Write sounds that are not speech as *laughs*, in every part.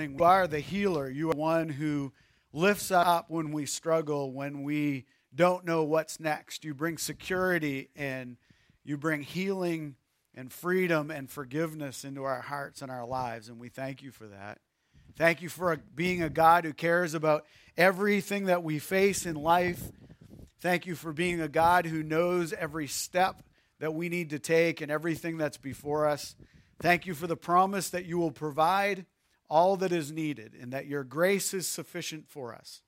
You are the healer. You are one who lifts up when we struggle, when we don't know what's next. You bring security and you bring healing and freedom and forgiveness into our hearts and our lives, and we thank you for that. Thank you for being a God who cares about everything that we face in life. Thank you for being a God who knows every step that we need to take and everything that's before us. Thank you for the promise that you will provide all that is needed and that your grace is sufficient for us.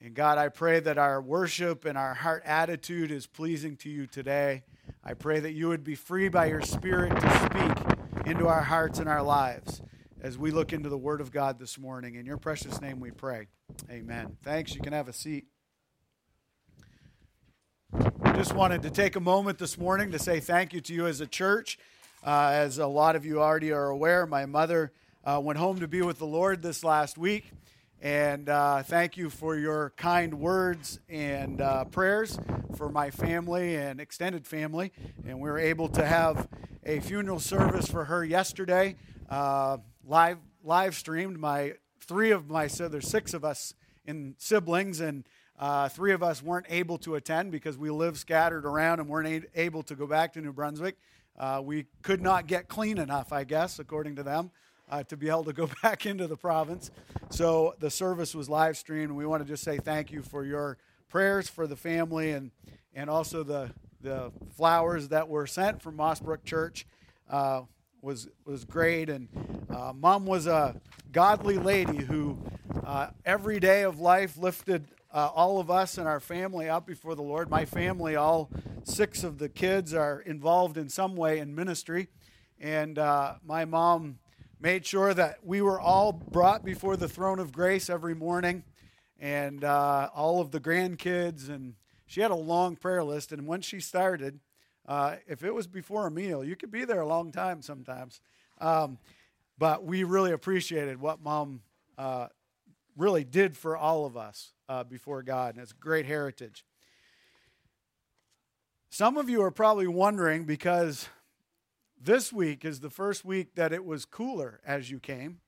And God, I pray that our worship and our heart attitude is pleasing to you today. I pray that you would be free by your Spirit to speak into our hearts and our lives as we look into the Word of God this morning. In your precious name we pray. Amen. Thanks. You can have a seat. Just wanted to take a moment this morning to say thank you to you as a church. Uh, as a lot of you already are aware, my mother uh, went home to be with the Lord this last week. And uh, thank you for your kind words and uh, prayers for my family and extended family. And we were able to have a funeral service for her yesterday, uh, live live streamed. My three of my so there's six of us in siblings, and uh, three of us weren't able to attend because we live scattered around and weren't able to go back to New Brunswick. Uh, we could not get clean enough, I guess, according to them uh, to be able to go *laughs* back into the province. So the service was live streamed, we want to just say thank you for your prayers for the family and, and also the, the flowers that were sent from Mossbrook Church. Uh, was was great, and uh, mom was a godly lady who uh, every day of life lifted uh, all of us and our family up before the Lord. My family, all six of the kids, are involved in some way in ministry, and uh, my mom made sure that we were all brought before the throne of grace every morning, and uh, all of the grandkids. And she had a long prayer list. And when she started, uh, if it was before a meal, you could be there a long time sometimes. Um, but we really appreciated what mom uh, really did for all of us uh, before God, and it's a great heritage. Some of you are probably wondering because this week is the first week that it was cooler as you came.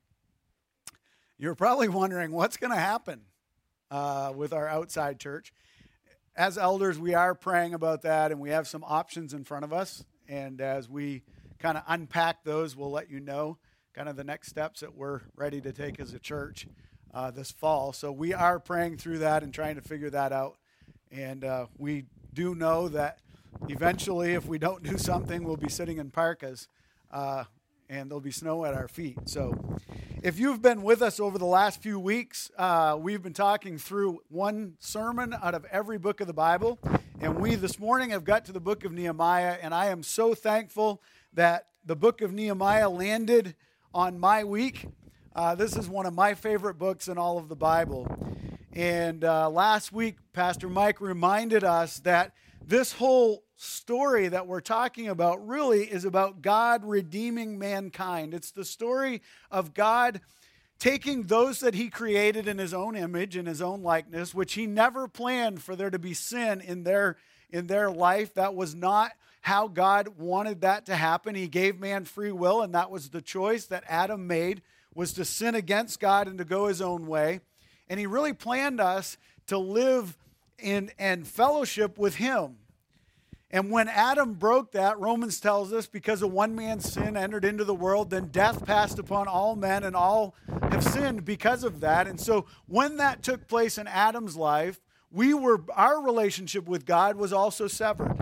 You're probably wondering what's going to happen uh, with our outside church. As elders, we are praying about that, and we have some options in front of us. And as we kind of unpack those, we'll let you know kind of the next steps that we're ready to take as a church uh, this fall. So we are praying through that and trying to figure that out. And uh, we do know that eventually, if we don't do something, we'll be sitting in parkas uh, and there'll be snow at our feet. So, if you've been with us over the last few weeks, uh, we've been talking through one sermon out of every book of the Bible. And we this morning have got to the book of Nehemiah, and I am so thankful that the book of Nehemiah landed on my week. Uh, this is one of my favorite books in all of the Bible. And uh, last week, Pastor Mike reminded us that this whole story that we're talking about really is about God redeeming mankind. It's the story of God taking those that he created in his own image in his own likeness which he never planned for there to be sin in their in their life. That was not how God wanted that to happen. He gave man free will and that was the choice that Adam made was to sin against God and to go his own way. And he really planned us to live in and fellowship with him and when Adam broke that, Romans tells us, because of one man's sin entered into the world, then death passed upon all men, and all have sinned because of that. And so when that took place in Adam's life, we were our relationship with God was also severed.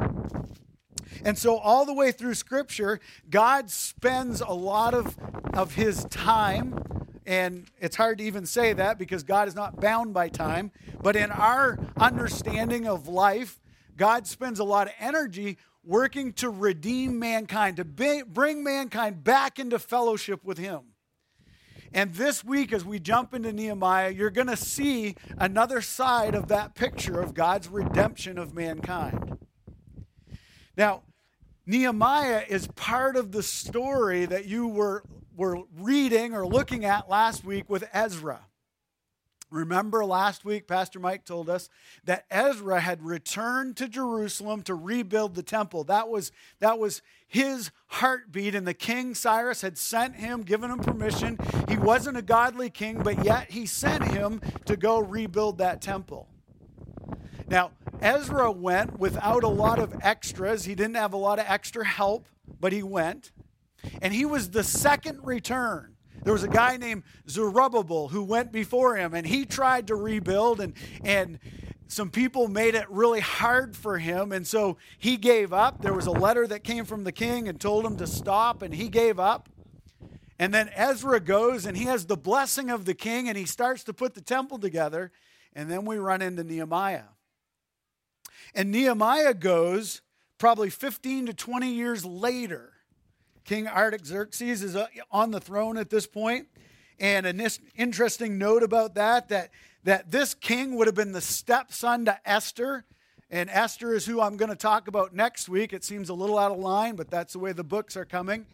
And so all the way through scripture, God spends a lot of, of his time and it's hard to even say that because God is not bound by time. But in our understanding of life, God spends a lot of energy working to redeem mankind, to bring mankind back into fellowship with Him. And this week, as we jump into Nehemiah, you're going to see another side of that picture of God's redemption of mankind. Now, Nehemiah is part of the story that you were, were reading or looking at last week with Ezra. Remember last week, Pastor Mike told us that Ezra had returned to Jerusalem to rebuild the temple. That was, that was his heartbeat, and the king Cyrus had sent him, given him permission. He wasn't a godly king, but yet he sent him to go rebuild that temple. Now, Ezra went without a lot of extras. He didn't have a lot of extra help, but he went. And he was the second return there was a guy named Zerubbabel who went before him, and he tried to rebuild, and, and some people made it really hard for him, and so he gave up. There was a letter that came from the king and told him to stop, and he gave up. And then Ezra goes and he has the blessing of the king and he starts to put the temple together. And then we run into Nehemiah. And Nehemiah goes probably 15 to 20 years later King Artaxerxes is uh, on the throne at this point. And an interesting note about that, that, that this king would have been the stepson to Esther. And Esther is who I'm going to talk about next week. It seems a little out of line, but that's the way the books are coming.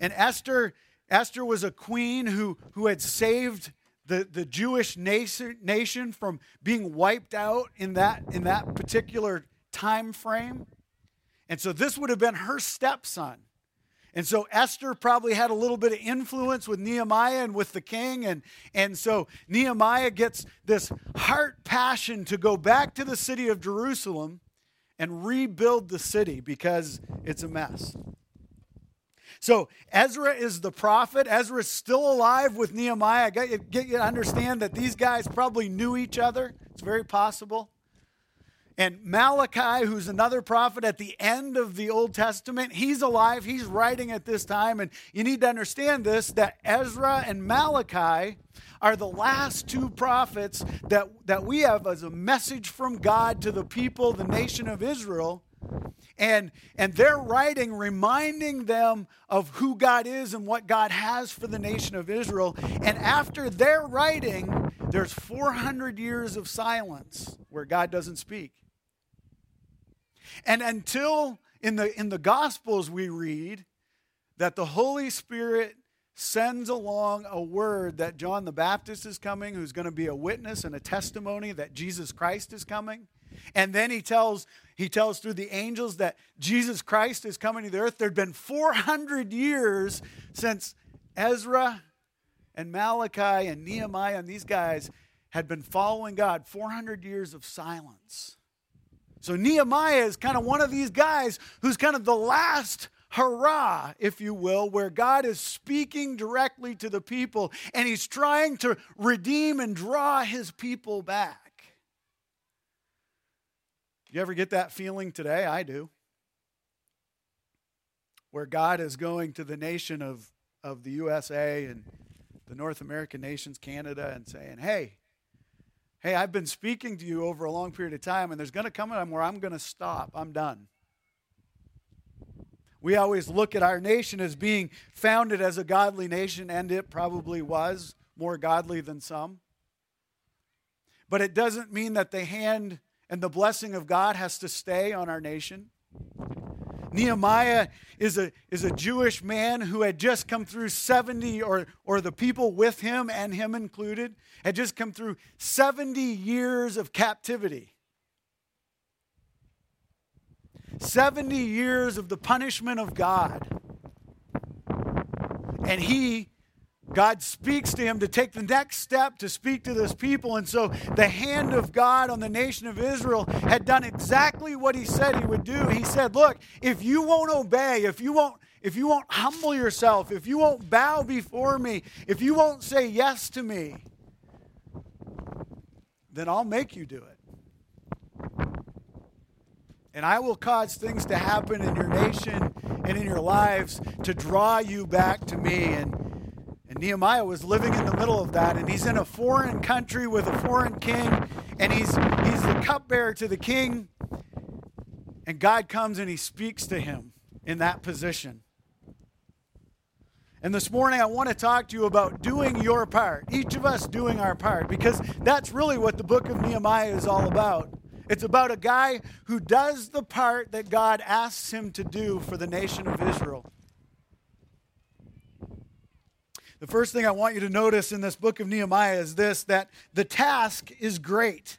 And Esther, Esther was a queen who, who had saved the, the Jewish nation, nation from being wiped out in that, in that particular time frame. And so this would have been her stepson. And so Esther probably had a little bit of influence with Nehemiah and with the king. And, and so Nehemiah gets this heart passion to go back to the city of Jerusalem and rebuild the city because it's a mess. So Ezra is the prophet. Ezra is still alive with Nehemiah. I get you, to understand that these guys probably knew each other. It's very possible. And Malachi, who's another prophet at the end of the Old Testament, he's alive. He's writing at this time. And you need to understand this that Ezra and Malachi are the last two prophets that, that we have as a message from God to the people, the nation of Israel. And, and they're writing, reminding them of who God is and what God has for the nation of Israel. And after their writing, there's 400 years of silence where God doesn't speak. And until in the, in the Gospels we read that the Holy Spirit sends along a word that John the Baptist is coming, who's going to be a witness and a testimony that Jesus Christ is coming. And then he tells he tells through the angels that Jesus Christ is coming to the earth. There'd been 400 years since Ezra and Malachi and Nehemiah and these guys had been following God. 400 years of silence. So Nehemiah is kind of one of these guys who's kind of the last hurrah, if you will, where God is speaking directly to the people and he's trying to redeem and draw his people back. You ever get that feeling today? I do. Where God is going to the nation of, of the USA and the North American nations, Canada, and saying, hey, Hey, I've been speaking to you over a long period of time, and there's going to come a time where I'm going to stop. I'm done. We always look at our nation as being founded as a godly nation, and it probably was more godly than some. But it doesn't mean that the hand and the blessing of God has to stay on our nation. Nehemiah is a, is a Jewish man who had just come through 70, or, or the people with him and him included, had just come through 70 years of captivity. 70 years of the punishment of God. And he God speaks to him to take the next step to speak to this people. And so the hand of God on the nation of Israel had done exactly what he said he would do. He said, Look, if you won't obey, if you won't if you won't humble yourself, if you won't bow before me, if you won't say yes to me, then I'll make you do it. And I will cause things to happen in your nation and in your lives to draw you back to me. And and Nehemiah was living in the middle of that, and he's in a foreign country with a foreign king, and he's, he's the cupbearer to the king. And God comes and he speaks to him in that position. And this morning, I want to talk to you about doing your part, each of us doing our part, because that's really what the book of Nehemiah is all about. It's about a guy who does the part that God asks him to do for the nation of Israel. The first thing I want you to notice in this book of Nehemiah is this that the task is great.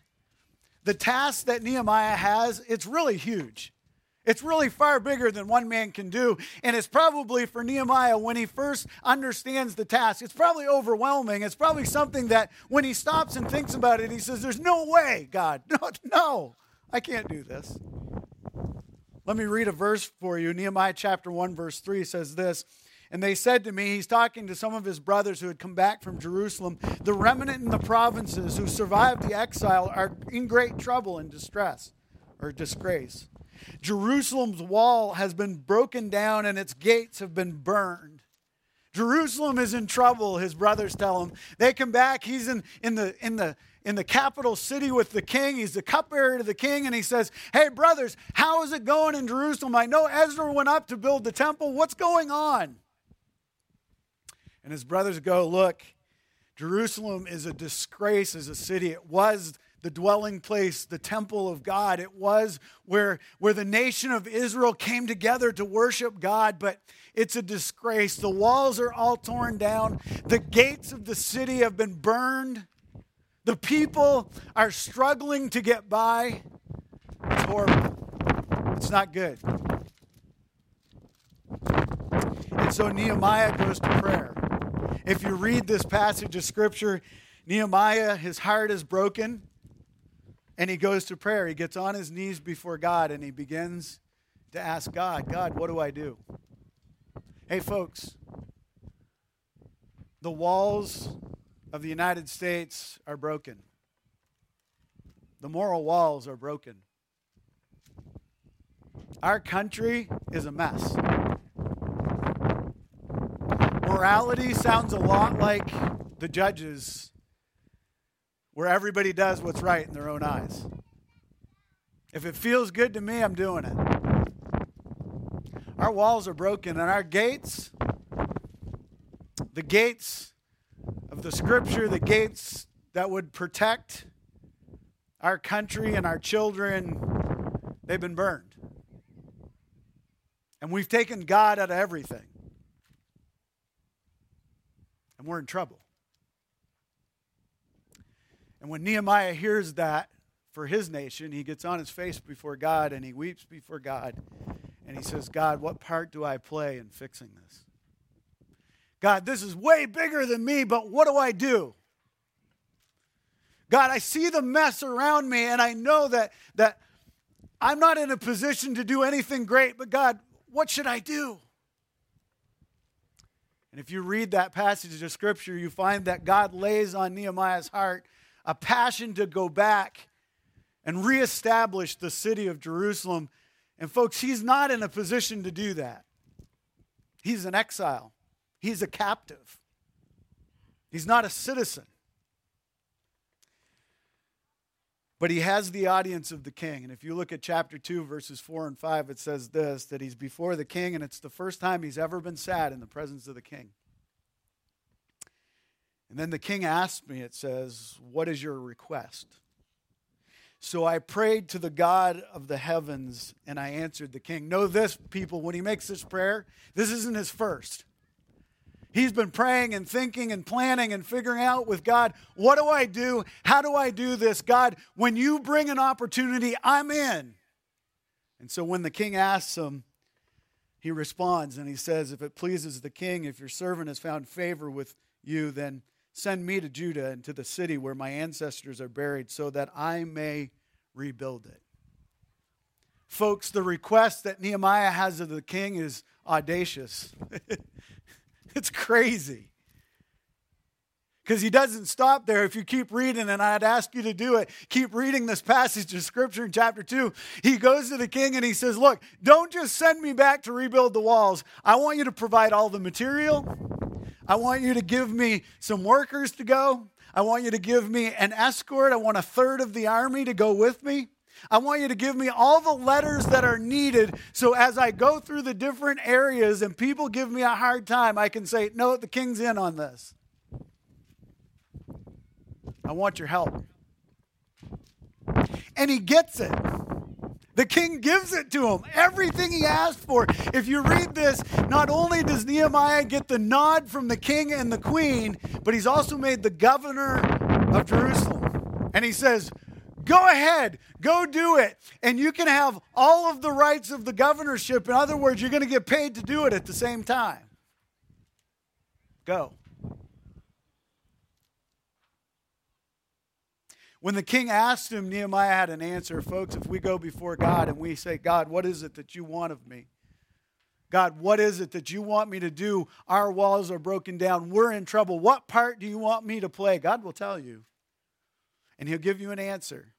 The task that Nehemiah has, it's really huge. It's really far bigger than one man can do. And it's probably for Nehemiah, when he first understands the task, it's probably overwhelming. It's probably something that when he stops and thinks about it, he says, There's no way, God. *laughs* No, no, I can't do this. Let me read a verse for you. Nehemiah chapter 1, verse 3 says this. And they said to me, he's talking to some of his brothers who had come back from Jerusalem, the remnant in the provinces who survived the exile are in great trouble and distress or disgrace. Jerusalem's wall has been broken down and its gates have been burned. Jerusalem is in trouble, his brothers tell him. They come back, he's in, in, the, in, the, in the capital city with the king. He's the cupbearer to the king, and he says, Hey, brothers, how is it going in Jerusalem? I know Ezra went up to build the temple. What's going on? And his brothers go, Look, Jerusalem is a disgrace as a city. It was the dwelling place, the temple of God. It was where, where the nation of Israel came together to worship God, but it's a disgrace. The walls are all torn down, the gates of the city have been burned. The people are struggling to get by. It's horrible. It's not good. And so Nehemiah goes to prayer. If you read this passage of scripture, Nehemiah, his heart is broken, and he goes to prayer. He gets on his knees before God and he begins to ask God, God, what do I do? Hey, folks, the walls of the United States are broken, the moral walls are broken. Our country is a mess morality sounds a lot like the judges, where everybody does what's right in their own eyes. If it feels good to me, I'm doing it. Our walls are broken, and our gates, the gates of the scripture, the gates that would protect our country and our children, they've been burned. And we've taken God out of everything and we're in trouble. And when Nehemiah hears that for his nation, he gets on his face before God and he weeps before God. And he says, God, what part do I play in fixing this? God, this is way bigger than me, but what do I do? God, I see the mess around me and I know that, that I'm not in a position to do anything great, but God, what should I do? And if you read that passage of Scripture, you find that God lays on Nehemiah's heart a passion to go back and reestablish the city of Jerusalem. And, folks, he's not in a position to do that. He's an exile, he's a captive, he's not a citizen. But he has the audience of the king. And if you look at chapter 2, verses 4 and 5, it says this that he's before the king, and it's the first time he's ever been sad in the presence of the king. And then the king asked me, it says, What is your request? So I prayed to the God of the heavens, and I answered the king. Know this, people, when he makes this prayer, this isn't his first. He's been praying and thinking and planning and figuring out with God, what do I do? How do I do this? God, when you bring an opportunity, I'm in. And so when the king asks him, he responds and he says, If it pleases the king, if your servant has found favor with you, then send me to Judah and to the city where my ancestors are buried so that I may rebuild it. Folks, the request that Nehemiah has of the king is audacious. *laughs* It's crazy. Because he doesn't stop there. If you keep reading, and I'd ask you to do it, keep reading this passage of scripture in chapter 2. He goes to the king and he says, Look, don't just send me back to rebuild the walls. I want you to provide all the material. I want you to give me some workers to go. I want you to give me an escort. I want a third of the army to go with me. I want you to give me all the letters that are needed so as I go through the different areas and people give me a hard time, I can say, No, the king's in on this. I want your help. And he gets it. The king gives it to him, everything he asked for. If you read this, not only does Nehemiah get the nod from the king and the queen, but he's also made the governor of Jerusalem. And he says, Go ahead, go do it. And you can have all of the rights of the governorship. In other words, you're going to get paid to do it at the same time. Go. When the king asked him, Nehemiah had an answer. Folks, if we go before God and we say, God, what is it that you want of me? God, what is it that you want me to do? Our walls are broken down. We're in trouble. What part do you want me to play? God will tell you. And He'll give you an answer.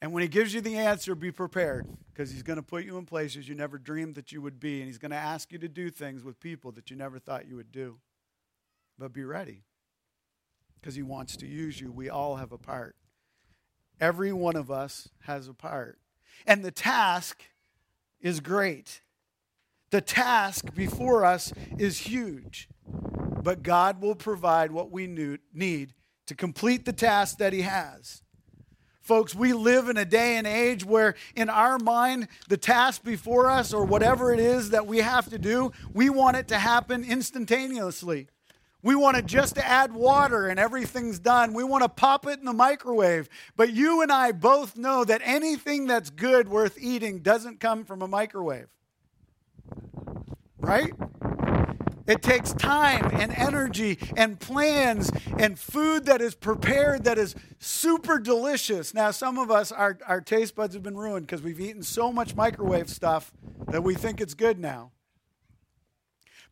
And when He gives you the answer, be prepared because He's going to put you in places you never dreamed that you would be. And He's going to ask you to do things with people that you never thought you would do. But be ready because He wants to use you. We all have a part. Every one of us has a part. And the task is great. The task before us is huge. But God will provide what we need to complete the task that He has. Folks, we live in a day and age where, in our mind, the task before us, or whatever it is that we have to do, we want it to happen instantaneously. We want it just to add water and everything's done. We want to pop it in the microwave. But you and I both know that anything that's good worth eating doesn't come from a microwave. Right? It takes time and energy and plans and food that is prepared that is super delicious. Now, some of us, our, our taste buds have been ruined because we've eaten so much microwave stuff that we think it's good now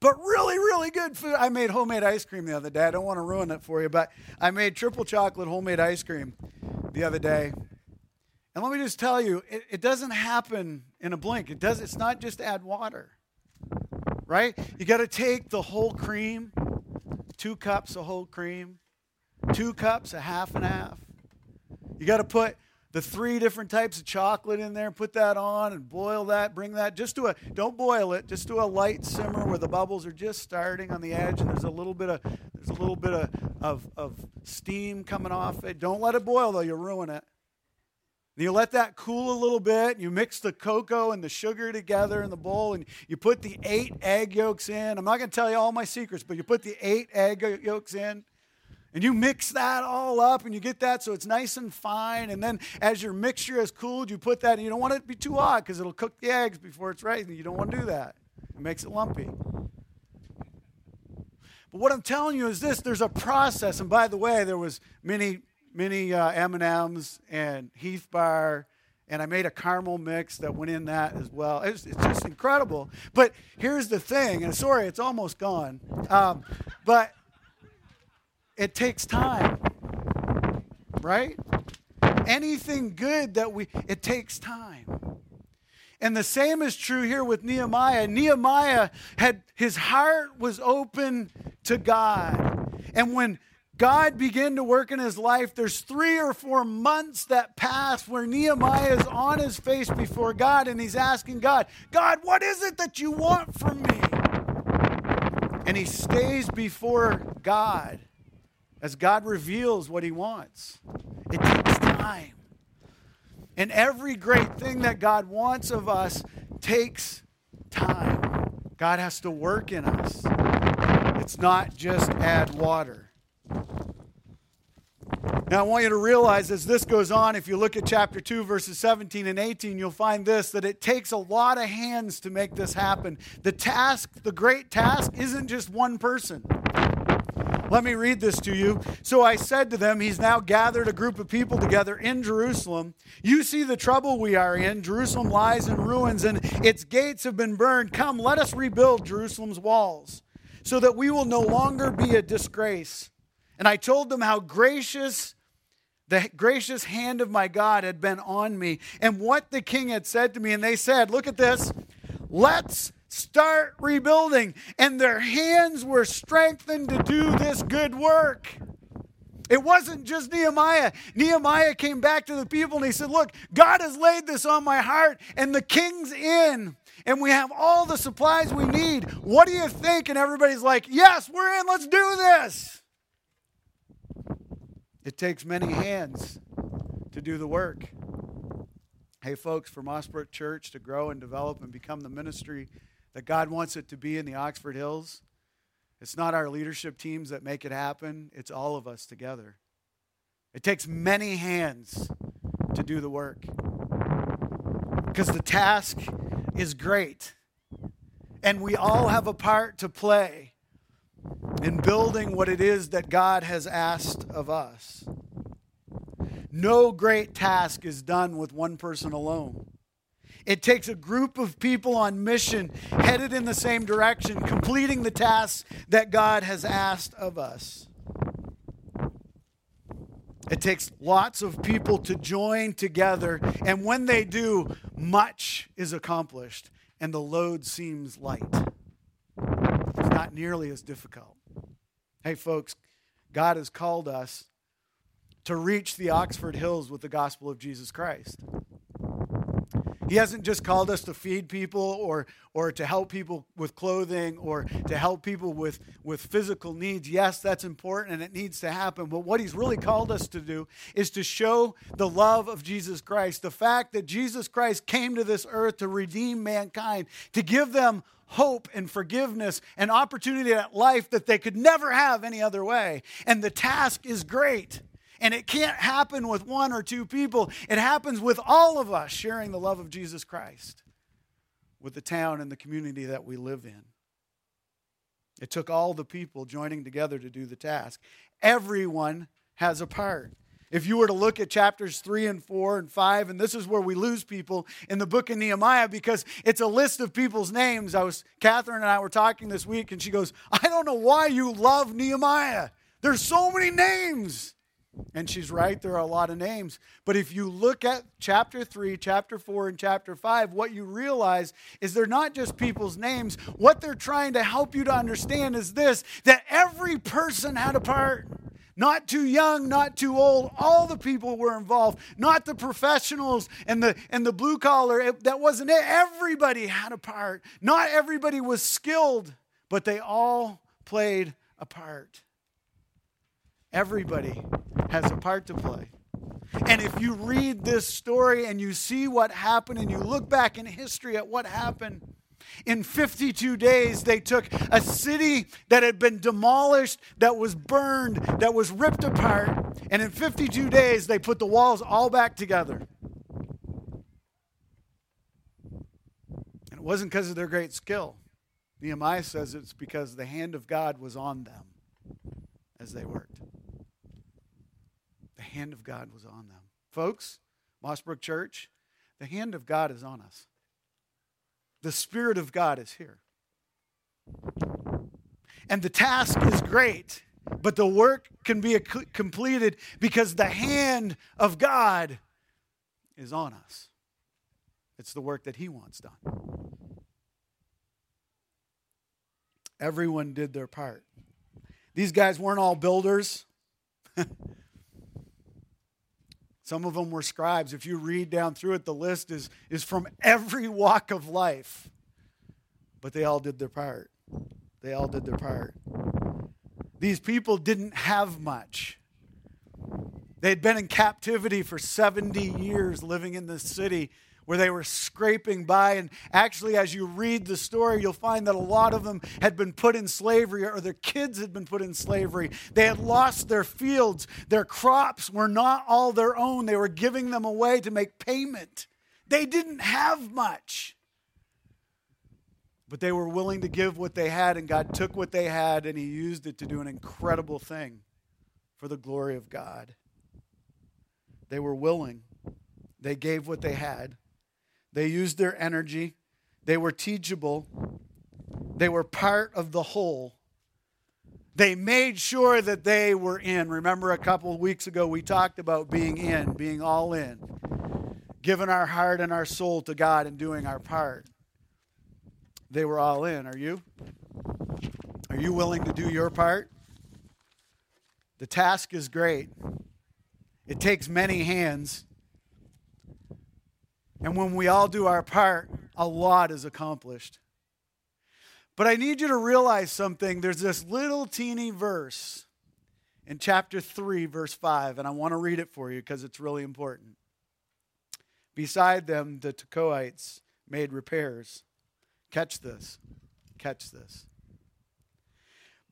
but really, really good food. I made homemade ice cream the other day. I don't want to ruin it for you, but I made triple chocolate homemade ice cream the other day. And let me just tell you, it, it doesn't happen in a blink. It does. It's not just add water, right? You got to take the whole cream, two cups of whole cream, two cups, a half and half. You got to put the three different types of chocolate in there, put that on and boil that, bring that just to a don't boil it, just to a light simmer where the bubbles are just starting on the edge and there's a little bit of there's a little bit of, of, of steam coming off it. Don't let it boil though, you'll ruin it. And you let that cool a little bit. You mix the cocoa and the sugar together in the bowl, and you put the eight egg yolks in. I'm not going to tell you all my secrets, but you put the eight egg yolks in. And you mix that all up and you get that so it's nice and fine. And then as your mixture has cooled, you put that, and you don't want it to be too hot because it'll cook the eggs before it's ready. And you don't want to do that, it makes it lumpy. But what I'm telling you is this there's a process. And by the way, there was many, many uh, M&Ms and Heath Bar and I made a caramel mix that went in that as well. It's, it's just incredible. But here's the thing, and sorry, it's almost gone. Um, but it takes time, right? Anything good that we, it takes time. And the same is true here with Nehemiah. Nehemiah had, his heart was open to God. And when God began to work in his life, there's three or four months that pass where Nehemiah is on his face before God and he's asking God, God, what is it that you want from me? And he stays before God as God reveals what He wants. It takes time. And every great thing that God wants of us takes time. God has to work in us. It's not just add water. Now, I want you to realize as this goes on, if you look at chapter 2, verses 17 and 18, you'll find this that it takes a lot of hands to make this happen. The task, the great task, isn't just one person. Let me read this to you. So I said to them, He's now gathered a group of people together in Jerusalem. You see the trouble we are in. Jerusalem lies in ruins, and its gates have been burned. Come, let us rebuild Jerusalem's walls, so that we will no longer be a disgrace. And I told them how gracious the gracious hand of my God had been on me, and what the king had said to me. And they said, Look at this. Let's start rebuilding. And their hands were strengthened to do this good work. It wasn't just Nehemiah. Nehemiah came back to the people and he said, Look, God has laid this on my heart, and the king's in, and we have all the supplies we need. What do you think? And everybody's like, Yes, we're in, let's do this. It takes many hands to do the work. Hey, folks, for Mossbrook Church to grow and develop and become the ministry that God wants it to be in the Oxford Hills, it's not our leadership teams that make it happen, it's all of us together. It takes many hands to do the work because the task is great. And we all have a part to play in building what it is that God has asked of us. No great task is done with one person alone. It takes a group of people on mission, headed in the same direction, completing the tasks that God has asked of us. It takes lots of people to join together, and when they do, much is accomplished, and the load seems light. Not nearly as difficult. Hey, folks, God has called us to reach the Oxford Hills with the gospel of Jesus Christ. He hasn't just called us to feed people or, or to help people with clothing or to help people with, with physical needs. Yes, that's important and it needs to happen. But what He's really called us to do is to show the love of Jesus Christ, the fact that Jesus Christ came to this earth to redeem mankind, to give them hope and forgiveness and opportunity at life that they could never have any other way. And the task is great. And it can't happen with one or two people. It happens with all of us sharing the love of Jesus Christ with the town and the community that we live in. It took all the people joining together to do the task. Everyone has a part. If you were to look at chapters 3 and 4 and 5, and this is where we lose people in the book of Nehemiah because it's a list of people's names. I was, Catherine and I were talking this week, and she goes, I don't know why you love Nehemiah. There's so many names. And she's right, there are a lot of names. But if you look at chapter 3, chapter 4, and chapter 5, what you realize is they're not just people's names. What they're trying to help you to understand is this that every person had a part. Not too young, not too old. All the people were involved, not the professionals and the, and the blue collar. It, that wasn't it. Everybody had a part. Not everybody was skilled, but they all played a part. Everybody has a part to play. And if you read this story and you see what happened and you look back in history at what happened, in 52 days, they took a city that had been demolished, that was burned, that was ripped apart, and in 52 days, they put the walls all back together. And it wasn't because of their great skill. Nehemiah says it's because the hand of God was on them as they worked hand of God was on them. Folks, Mossbrook Church, the hand of God is on us. The Spirit of God is here. And the task is great, but the work can be completed because the hand of God is on us. It's the work that He wants done. Everyone did their part. These guys weren't all builders. *laughs* Some of them were scribes. If you read down through it, the list is, is from every walk of life. But they all did their part. They all did their part. These people didn't have much. They'd been in captivity for 70 years living in this city where they were scraping by. And actually, as you read the story, you'll find that a lot of them had been put in slavery or their kids had been put in slavery. They had lost their fields. Their crops were not all their own, they were giving them away to make payment. They didn't have much. But they were willing to give what they had, and God took what they had and He used it to do an incredible thing for the glory of God. They were willing, they gave what they had. They used their energy. They were teachable. They were part of the whole. They made sure that they were in. Remember, a couple of weeks ago, we talked about being in, being all in, giving our heart and our soul to God and doing our part. They were all in. Are you? Are you willing to do your part? The task is great, it takes many hands. And when we all do our part, a lot is accomplished. But I need you to realize something. There's this little teeny verse in chapter 3, verse 5, and I want to read it for you because it's really important. Beside them, the Tekoites made repairs. Catch this. Catch this.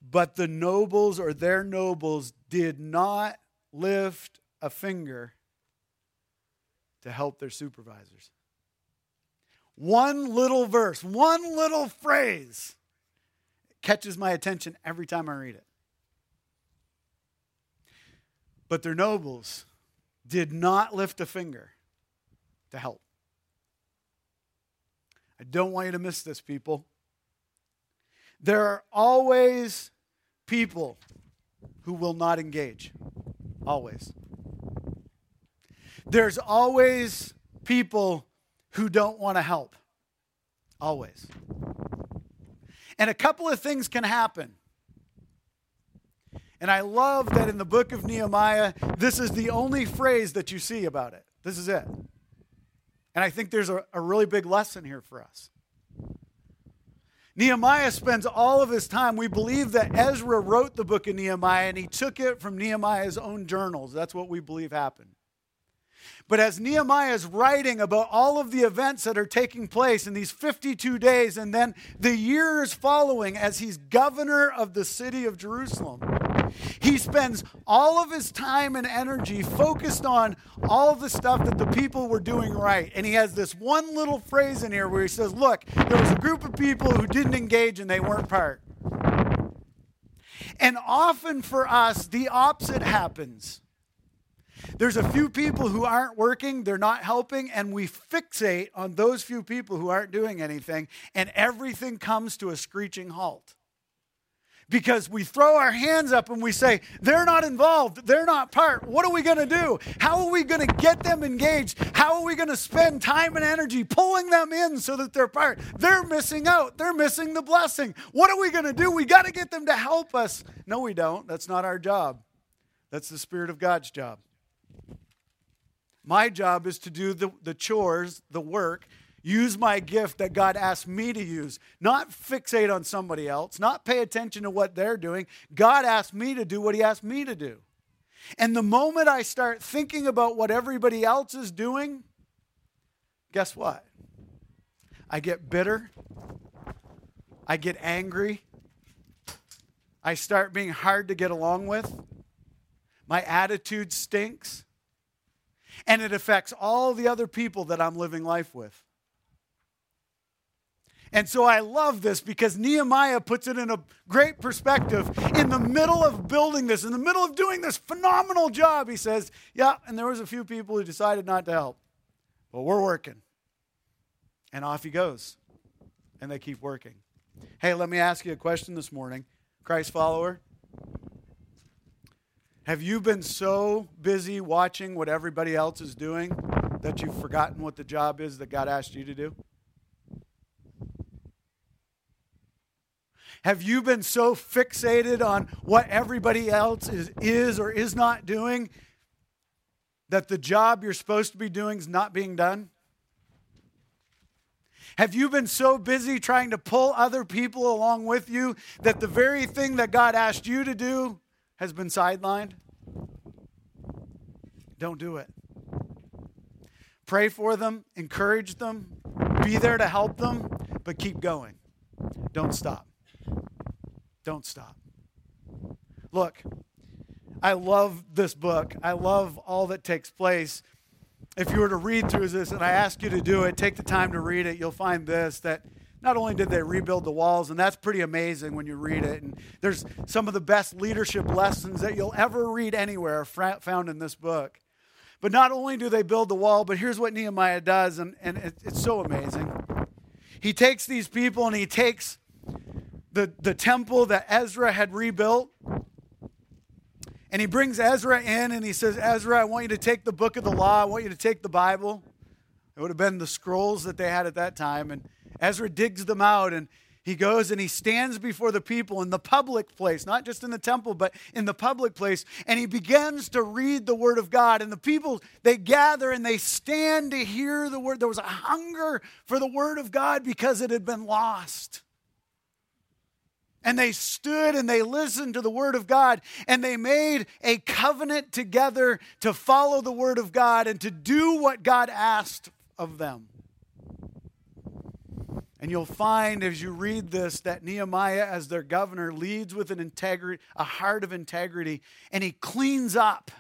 But the nobles or their nobles did not lift a finger to help their supervisors. One little verse, one little phrase catches my attention every time I read it. But their nobles did not lift a finger to help. I don't want you to miss this, people. There are always people who will not engage. Always. There's always people who don't want to help. Always. And a couple of things can happen. And I love that in the book of Nehemiah, this is the only phrase that you see about it. This is it. And I think there's a, a really big lesson here for us. Nehemiah spends all of his time. We believe that Ezra wrote the book of Nehemiah and he took it from Nehemiah's own journals. That's what we believe happened. But as Nehemiah is writing about all of the events that are taking place in these 52 days and then the years following as he's governor of the city of Jerusalem, he spends all of his time and energy focused on all the stuff that the people were doing right. And he has this one little phrase in here where he says, Look, there was a group of people who didn't engage and they weren't part. And often for us, the opposite happens. There's a few people who aren't working, they're not helping, and we fixate on those few people who aren't doing anything, and everything comes to a screeching halt. Because we throw our hands up and we say, they're not involved, they're not part. What are we going to do? How are we going to get them engaged? How are we going to spend time and energy pulling them in so that they're part? They're missing out, they're missing the blessing. What are we going to do? We got to get them to help us. No, we don't. That's not our job, that's the Spirit of God's job. My job is to do the, the chores, the work, use my gift that God asked me to use, not fixate on somebody else, not pay attention to what they're doing. God asked me to do what He asked me to do. And the moment I start thinking about what everybody else is doing, guess what? I get bitter. I get angry. I start being hard to get along with. My attitude stinks and it affects all the other people that I'm living life with. And so I love this because Nehemiah puts it in a great perspective. In the middle of building this, in the middle of doing this phenomenal job, he says, Yeah, and there was a few people who decided not to help. But we're working. And off he goes. And they keep working. Hey, let me ask you a question this morning. Christ follower, have you been so busy watching what everybody else is doing that you've forgotten what the job is that God asked you to do? Have you been so fixated on what everybody else is, is or is not doing that the job you're supposed to be doing is not being done? Have you been so busy trying to pull other people along with you that the very thing that God asked you to do has been sidelined? Don't do it. Pray for them, encourage them, be there to help them, but keep going. Don't stop. Don't stop. Look, I love this book. I love all that takes place. If you were to read through this, and I ask you to do it, take the time to read it, you'll find this that not only did they rebuild the walls, and that's pretty amazing when you read it, and there's some of the best leadership lessons that you'll ever read anywhere found in this book. But not only do they build the wall, but here's what Nehemiah does, and, and it, it's so amazing. He takes these people and he takes the, the temple that Ezra had rebuilt, and he brings Ezra in and he says, Ezra, I want you to take the book of the law, I want you to take the Bible. It would have been the scrolls that they had at that time. And Ezra digs them out and he goes and he stands before the people in the public place, not just in the temple, but in the public place, and he begins to read the word of God. And the people, they gather and they stand to hear the word. There was a hunger for the word of God because it had been lost. And they stood and they listened to the word of God and they made a covenant together to follow the word of God and to do what God asked of them. And you'll find as you read this that Nehemiah, as their governor, leads with an integrity, a heart of integrity, and he cleans up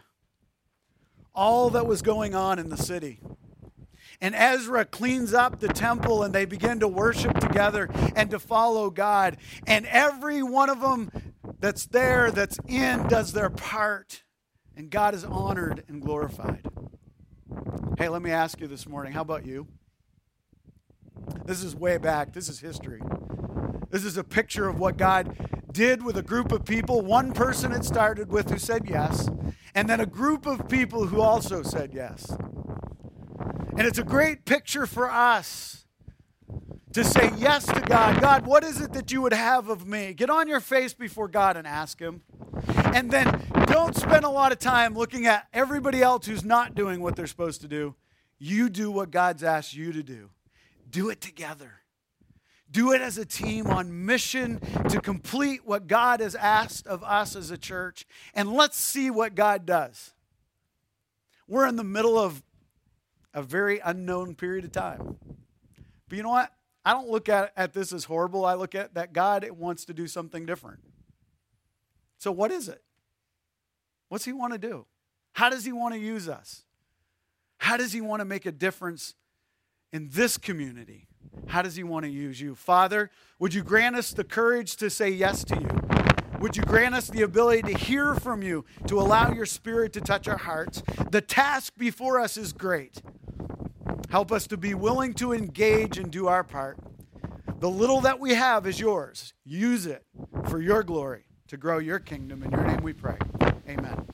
all that was going on in the city. And Ezra cleans up the temple and they begin to worship together and to follow God. And every one of them that's there, that's in, does their part. And God is honored and glorified. Hey, let me ask you this morning how about you? This is way back, this is history. This is a picture of what God did with a group of people. One person it started with who said yes, and then a group of people who also said yes. And it's a great picture for us to say yes to God. God, what is it that you would have of me? Get on your face before God and ask Him. And then don't spend a lot of time looking at everybody else who's not doing what they're supposed to do. You do what God's asked you to do, do it together. Do it as a team on mission to complete what God has asked of us as a church. And let's see what God does. We're in the middle of a very unknown period of time. But you know what? I don't look at, at this as horrible. I look at that God wants to do something different. So, what is it? What's He want to do? How does He want to use us? How does He want to make a difference in this community? How does He want to use you? Father, would you grant us the courage to say yes to you? Would you grant us the ability to hear from you, to allow your spirit to touch our hearts? The task before us is great. Help us to be willing to engage and do our part. The little that we have is yours. Use it for your glory to grow your kingdom. In your name we pray. Amen.